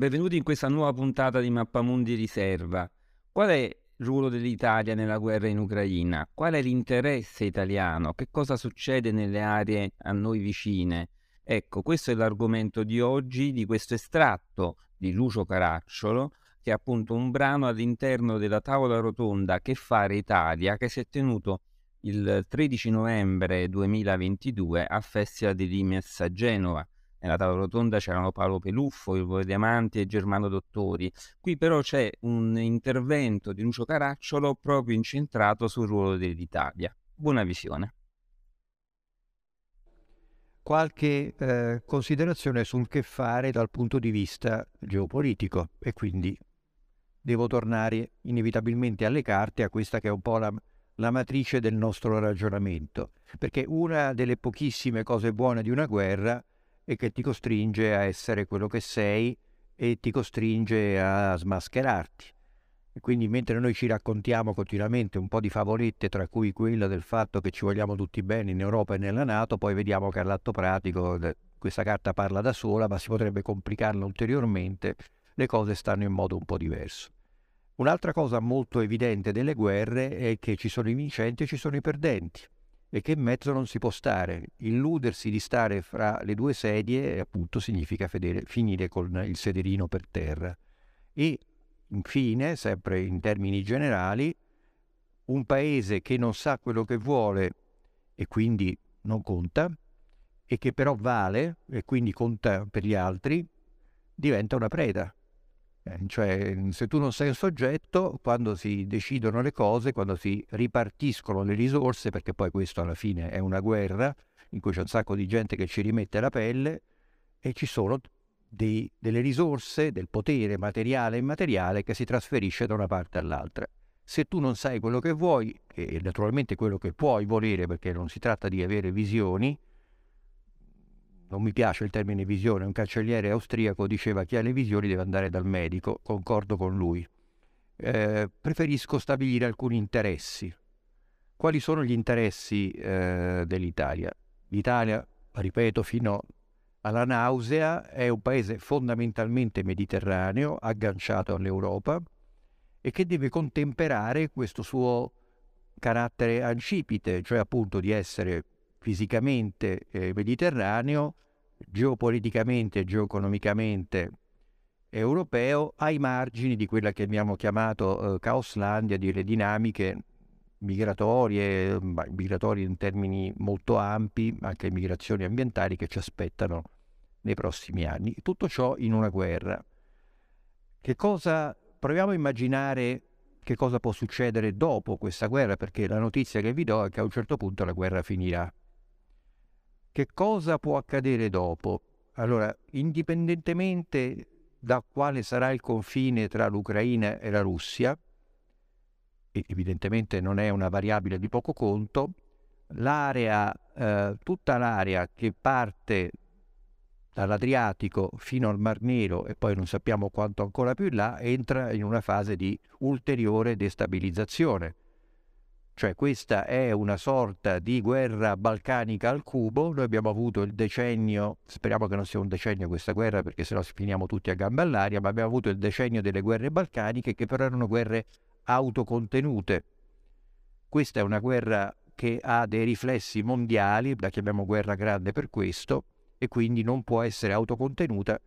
Benvenuti in questa nuova puntata di Mappamundi Riserva. Qual è il ruolo dell'Italia nella guerra in Ucraina? Qual è l'interesse italiano? Che cosa succede nelle aree a noi vicine? Ecco, questo è l'argomento di oggi, di questo estratto di Lucio Caracciolo, che è appunto un brano all'interno della tavola rotonda Che fare Italia, che si è tenuto il 13 novembre 2022 al Festival di Limes a Genova nella tavola rotonda c'erano Paolo Peluffo, Ivo Diamanti e Germano Dottori. Qui però c'è un intervento di Lucio Caracciolo proprio incentrato sul ruolo dell'Italia. Buona visione. Qualche eh, considerazione sul che fare dal punto di vista geopolitico e quindi devo tornare inevitabilmente alle carte, a questa che è un po' la, la matrice del nostro ragionamento, perché una delle pochissime cose buone di una guerra e che ti costringe a essere quello che sei e ti costringe a smascherarti. E quindi mentre noi ci raccontiamo continuamente un po' di favolette, tra cui quella del fatto che ci vogliamo tutti bene in Europa e nella Nato, poi vediamo che all'atto pratico questa carta parla da sola, ma si potrebbe complicarla ulteriormente, le cose stanno in modo un po' diverso. Un'altra cosa molto evidente delle guerre è che ci sono i vincenti e ci sono i perdenti e che in mezzo non si può stare. Illudersi di stare fra le due sedie appunto significa federe, finire con il sederino per terra. E infine, sempre in termini generali, un paese che non sa quello che vuole e quindi non conta, e che però vale e quindi conta per gli altri, diventa una preda. Eh, cioè, se tu non sei un soggetto, quando si decidono le cose, quando si ripartiscono le risorse, perché poi questo alla fine è una guerra in cui c'è un sacco di gente che ci rimette la pelle e ci sono dei, delle risorse, del potere materiale e immateriale che si trasferisce da una parte all'altra. Se tu non sai quello che vuoi, e naturalmente quello che puoi volere, perché non si tratta di avere visioni, non mi piace il termine visione, un cancelliere austriaco diceva chi ha le visioni deve andare dal medico, concordo con lui. Eh, preferisco stabilire alcuni interessi. Quali sono gli interessi eh, dell'Italia? L'Italia, ripeto, fino alla nausea, è un paese fondamentalmente mediterraneo, agganciato all'Europa, e che deve contemperare questo suo carattere ancipite, cioè appunto di essere fisicamente eh, mediterraneo, geopoliticamente e geoeconomicamente europeo, ai margini di quella che abbiamo chiamato eh, Caoslandia, di le dinamiche migratorie, migratorie in termini molto ampi, anche migrazioni ambientali che ci aspettano nei prossimi anni. Tutto ciò in una guerra. Che cosa proviamo a immaginare che cosa può succedere dopo questa guerra, perché la notizia che vi do è che a un certo punto la guerra finirà. Che cosa può accadere dopo? Allora, indipendentemente da quale sarà il confine tra l'Ucraina e la Russia, e evidentemente non è una variabile di poco conto, l'area, eh, tutta l'area che parte dall'Adriatico fino al Mar Nero e poi non sappiamo quanto ancora più là, entra in una fase di ulteriore destabilizzazione cioè questa è una sorta di guerra balcanica al cubo, noi abbiamo avuto il decennio, speriamo che non sia un decennio questa guerra perché sennò finiamo tutti a gambe all'aria, ma abbiamo avuto il decennio delle guerre balcaniche che però erano guerre autocontenute. Questa è una guerra che ha dei riflessi mondiali, la chiamiamo guerra grande per questo, e quindi non può essere autocontenuta.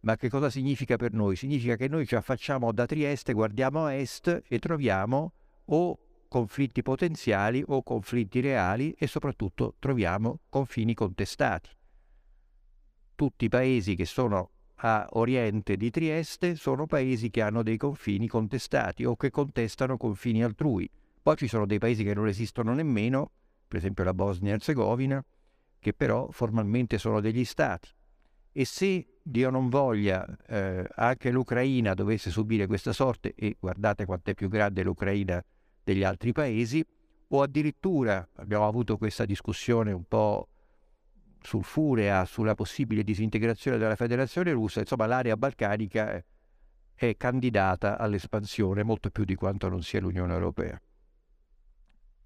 Ma che cosa significa per noi? Significa che noi ci affacciamo da Trieste, guardiamo a est e troviamo o conflitti potenziali o conflitti reali e soprattutto troviamo confini contestati. Tutti i paesi che sono a oriente di Trieste sono paesi che hanno dei confini contestati o che contestano confini altrui. Poi ci sono dei paesi che non esistono nemmeno, per esempio la Bosnia e Herzegovina, che però formalmente sono degli stati. E se Dio non voglia eh, anche l'Ucraina dovesse subire questa sorte, e guardate quanto è più grande l'Ucraina degli altri paesi o addirittura abbiamo avuto questa discussione un po' sul Furea, sulla possibile disintegrazione della federazione russa, insomma l'area balcanica è candidata all'espansione molto più di quanto non sia l'Unione Europea.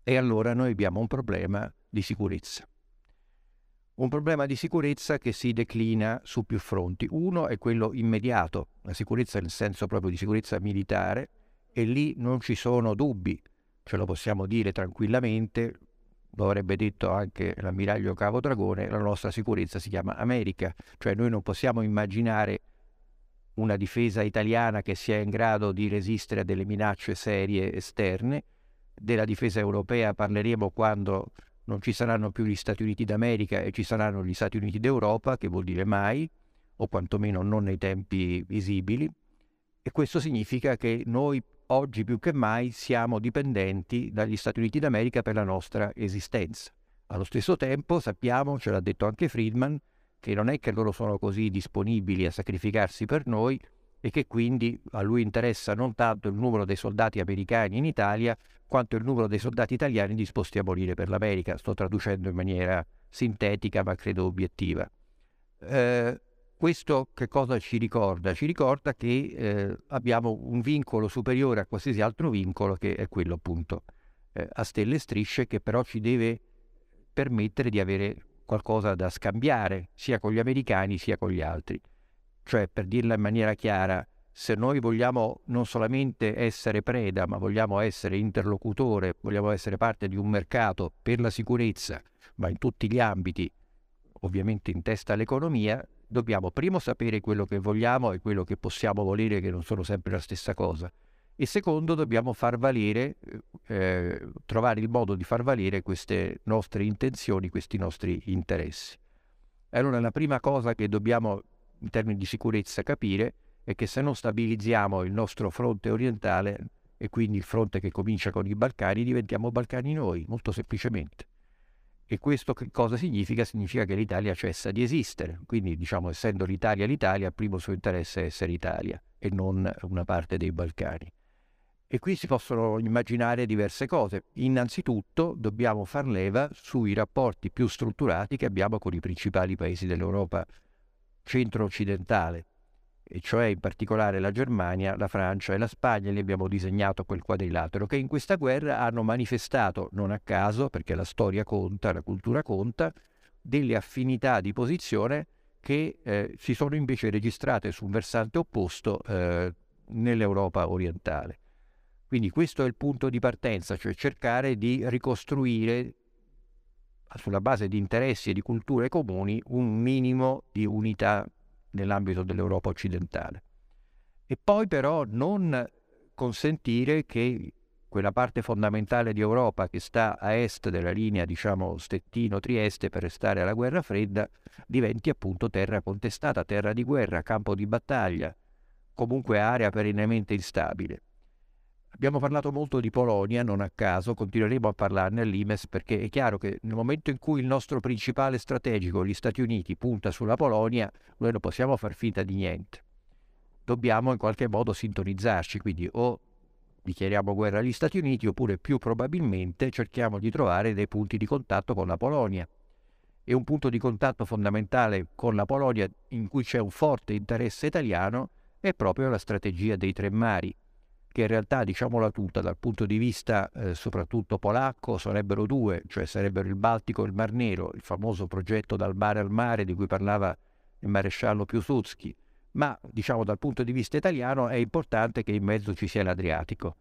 E allora noi abbiamo un problema di sicurezza. Un problema di sicurezza che si declina su più fronti. Uno è quello immediato, la sicurezza nel senso proprio di sicurezza militare, e lì non ci sono dubbi, ce lo possiamo dire tranquillamente, lo avrebbe detto anche l'ammiraglio Cavo Dragone, la nostra sicurezza si chiama America, cioè noi non possiamo immaginare una difesa italiana che sia in grado di resistere a delle minacce serie esterne. Della difesa europea parleremo quando non ci saranno più gli Stati Uniti d'America e ci saranno gli Stati Uniti d'Europa, che vuol dire mai, o quantomeno non nei tempi visibili. E questo significa che noi oggi più che mai siamo dipendenti dagli Stati Uniti d'America per la nostra esistenza. Allo stesso tempo sappiamo, ce l'ha detto anche Friedman, che non è che loro sono così disponibili a sacrificarsi per noi e che quindi a lui interessa non tanto il numero dei soldati americani in Italia quanto il numero dei soldati italiani disposti a morire per l'America. Sto traducendo in maniera sintetica ma credo obiettiva. Eh, questo che cosa ci ricorda? Ci ricorda che eh, abbiamo un vincolo superiore a qualsiasi altro vincolo che è quello appunto eh, a stelle e strisce che però ci deve permettere di avere qualcosa da scambiare sia con gli americani sia con gli altri. Cioè, per dirla in maniera chiara, se noi vogliamo non solamente essere preda, ma vogliamo essere interlocutore, vogliamo essere parte di un mercato per la sicurezza, ma in tutti gli ambiti, ovviamente in testa all'economia, dobbiamo primo sapere quello che vogliamo e quello che possiamo volere, che non sono sempre la stessa cosa. E secondo, dobbiamo far valere, eh, trovare il modo di far valere queste nostre intenzioni, questi nostri interessi. Allora la prima cosa che dobbiamo in termini di sicurezza capire è che se non stabilizziamo il nostro fronte orientale e quindi il fronte che comincia con i Balcani, diventiamo Balcani noi, molto semplicemente. E questo che cosa significa? Significa che l'Italia cessa di esistere. Quindi, diciamo, essendo l'Italia l'Italia, il primo suo interesse è essere Italia e non una parte dei Balcani. E qui si possono immaginare diverse cose. Innanzitutto dobbiamo far leva sui rapporti più strutturati che abbiamo con i principali paesi dell'Europa centro-occidentale, e cioè in particolare la Germania, la Francia e la Spagna, li abbiamo disegnato quel quadrilatero, che in questa guerra hanno manifestato, non a caso, perché la storia conta, la cultura conta, delle affinità di posizione che eh, si sono invece registrate su un versante opposto eh, nell'Europa orientale. Quindi questo è il punto di partenza, cioè cercare di ricostruire sulla base di interessi e di culture comuni un minimo di unità nell'ambito dell'Europa occidentale. E poi però non consentire che quella parte fondamentale di Europa che sta a est della linea, diciamo, Stettino-Trieste per restare alla guerra fredda, diventi appunto terra contestata, terra di guerra, campo di battaglia, comunque area perennemente instabile. Abbiamo parlato molto di Polonia, non a caso, continueremo a parlarne all'Imes perché è chiaro che nel momento in cui il nostro principale strategico, gli Stati Uniti, punta sulla Polonia, noi non possiamo far finta di niente. Dobbiamo in qualche modo sintonizzarci, quindi o dichiariamo guerra agli Stati Uniti oppure più probabilmente cerchiamo di trovare dei punti di contatto con la Polonia. E un punto di contatto fondamentale con la Polonia in cui c'è un forte interesse italiano è proprio la strategia dei tre mari che in realtà, diciamola tutta, dal punto di vista eh, soprattutto polacco, sarebbero due, cioè sarebbero il Baltico e il Mar Nero, il famoso progetto dal mare al mare di cui parlava il maresciallo Piłsudski, ma diciamo dal punto di vista italiano è importante che in mezzo ci sia l'Adriatico.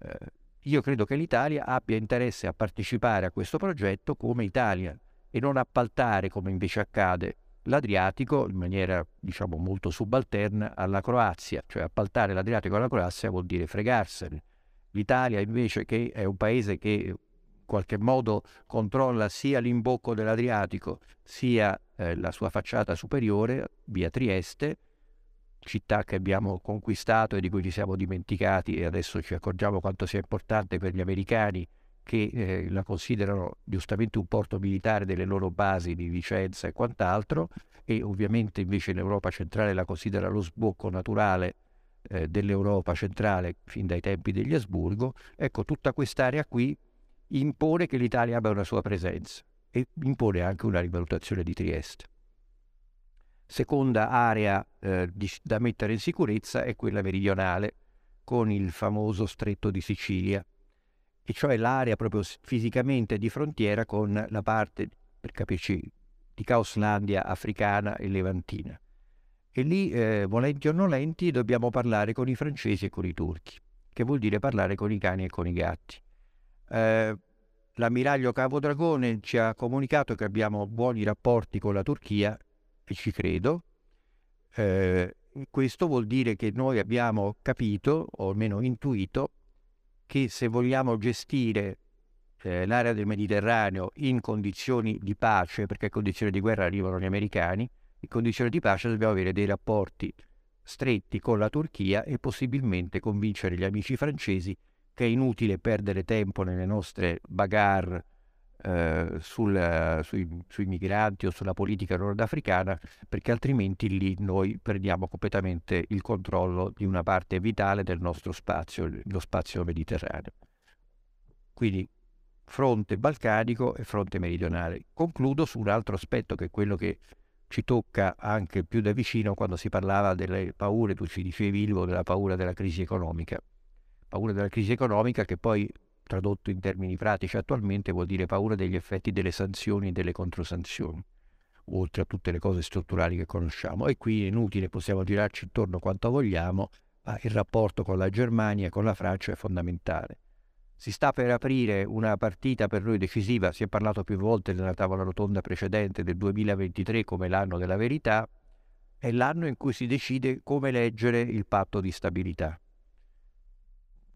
Eh, io credo che l'Italia abbia interesse a partecipare a questo progetto come Italia e non appaltare, come invece accade, l'Adriatico in maniera diciamo molto subalterna alla Croazia, cioè appaltare l'Adriatico alla Croazia vuol dire fregarsene. L'Italia invece che è un paese che in qualche modo controlla sia l'imbocco dell'Adriatico sia eh, la sua facciata superiore via Trieste, città che abbiamo conquistato e di cui ci siamo dimenticati e adesso ci accorgiamo quanto sia importante per gli americani che eh, la considerano giustamente un porto militare delle loro basi di Vicenza e quant'altro, e ovviamente invece l'Europa centrale la considera lo sbocco naturale eh, dell'Europa centrale fin dai tempi degli Asburgo, ecco tutta quest'area qui impone che l'Italia abbia una sua presenza e impone anche una rivalutazione di Trieste. Seconda area eh, di, da mettere in sicurezza è quella meridionale, con il famoso stretto di Sicilia, e cioè l'area proprio fisicamente di frontiera con la parte, per capirci di Caoslandia africana e levantina. E lì, eh, volenti o nolenti, dobbiamo parlare con i francesi e con i turchi, che vuol dire parlare con i cani e con i gatti. Eh, l'ammiraglio Capodragone ci ha comunicato che abbiamo buoni rapporti con la Turchia e ci credo. Eh, questo vuol dire che noi abbiamo capito, o almeno intuito, che se vogliamo gestire eh, l'area del Mediterraneo in condizioni di pace, perché in condizioni di guerra arrivano gli americani, in condizioni di pace dobbiamo avere dei rapporti stretti con la Turchia e possibilmente convincere gli amici francesi che è inutile perdere tempo nelle nostre bagarre eh, sul, sui, sui, migranti o sulla politica nordafricana, perché altrimenti lì noi perdiamo completamente il controllo di una parte vitale del nostro spazio, lo spazio mediterraneo. Quindi fronte balcanico e fronte meridionale. Concludo su un altro aspetto che è quello che ci tocca anche più da vicino quando si parlava delle paure, tu ci dicevi Ilvo, della paura della crisi economica. Paura della crisi economica che poi tradotto in termini pratici attualmente vuol dire paura degli effetti delle sanzioni e delle controsanzioni, oltre a tutte le cose strutturali che conosciamo. E qui è inutile, possiamo girarci intorno quanto vogliamo, ma il rapporto con la Germania e con la Francia è fondamentale. Si sta per aprire una partita per noi decisiva, si è parlato più volte nella tavola rotonda precedente del 2023 come l'anno della verità, è l'anno in cui si decide come leggere il patto di stabilità.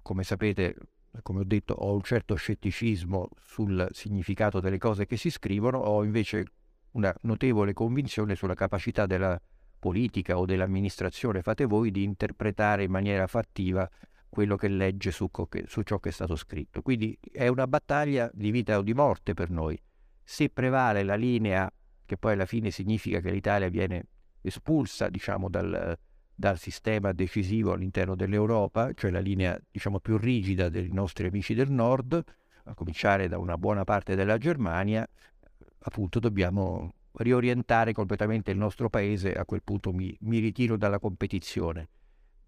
Come sapete, come ho detto, ho un certo scetticismo sul significato delle cose che si scrivono, ho invece una notevole convinzione sulla capacità della politica o dell'amministrazione, fate voi, di interpretare in maniera fattiva quello che legge su, su ciò che è stato scritto. Quindi è una battaglia di vita o di morte per noi. Se prevale la linea, che poi alla fine significa che l'Italia viene espulsa, diciamo, dal, dal sistema decisivo all'interno dell'Europa, cioè la linea diciamo, più rigida dei nostri amici del nord, a cominciare da una buona parte della Germania, appunto dobbiamo riorientare completamente il nostro paese, a quel punto mi, mi ritiro dalla competizione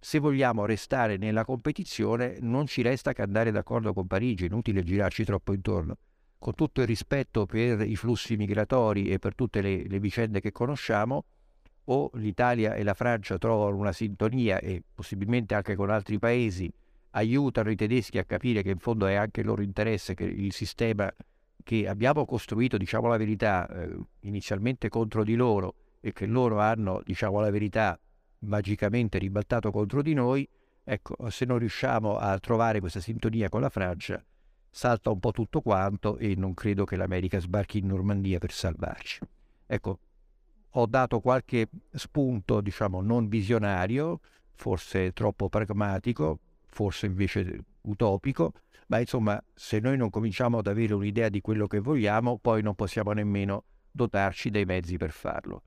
se vogliamo restare nella competizione non ci resta che andare d'accordo con Parigi, inutile girarci troppo intorno. Con tutto il rispetto per i flussi migratori e per tutte le, le vicende che conosciamo, o l'Italia e la Francia trovano una sintonia e possibilmente anche con altri paesi aiutano i tedeschi a capire che in fondo è anche il loro interesse che il sistema che abbiamo costruito, diciamo la verità, eh, inizialmente contro di loro e che loro hanno, diciamo la verità, magicamente ribaltato contro di noi, ecco, se non riusciamo a trovare questa sintonia con la Francia, salta un po' tutto quanto e non credo che l'America sbarchi in Normandia per salvarci. Ecco, ho dato qualche spunto, diciamo, non visionario, forse troppo pragmatico, forse invece utopico, ma insomma, se noi non cominciamo ad avere un'idea di quello che vogliamo, poi non possiamo nemmeno dotarci dei mezzi per farlo.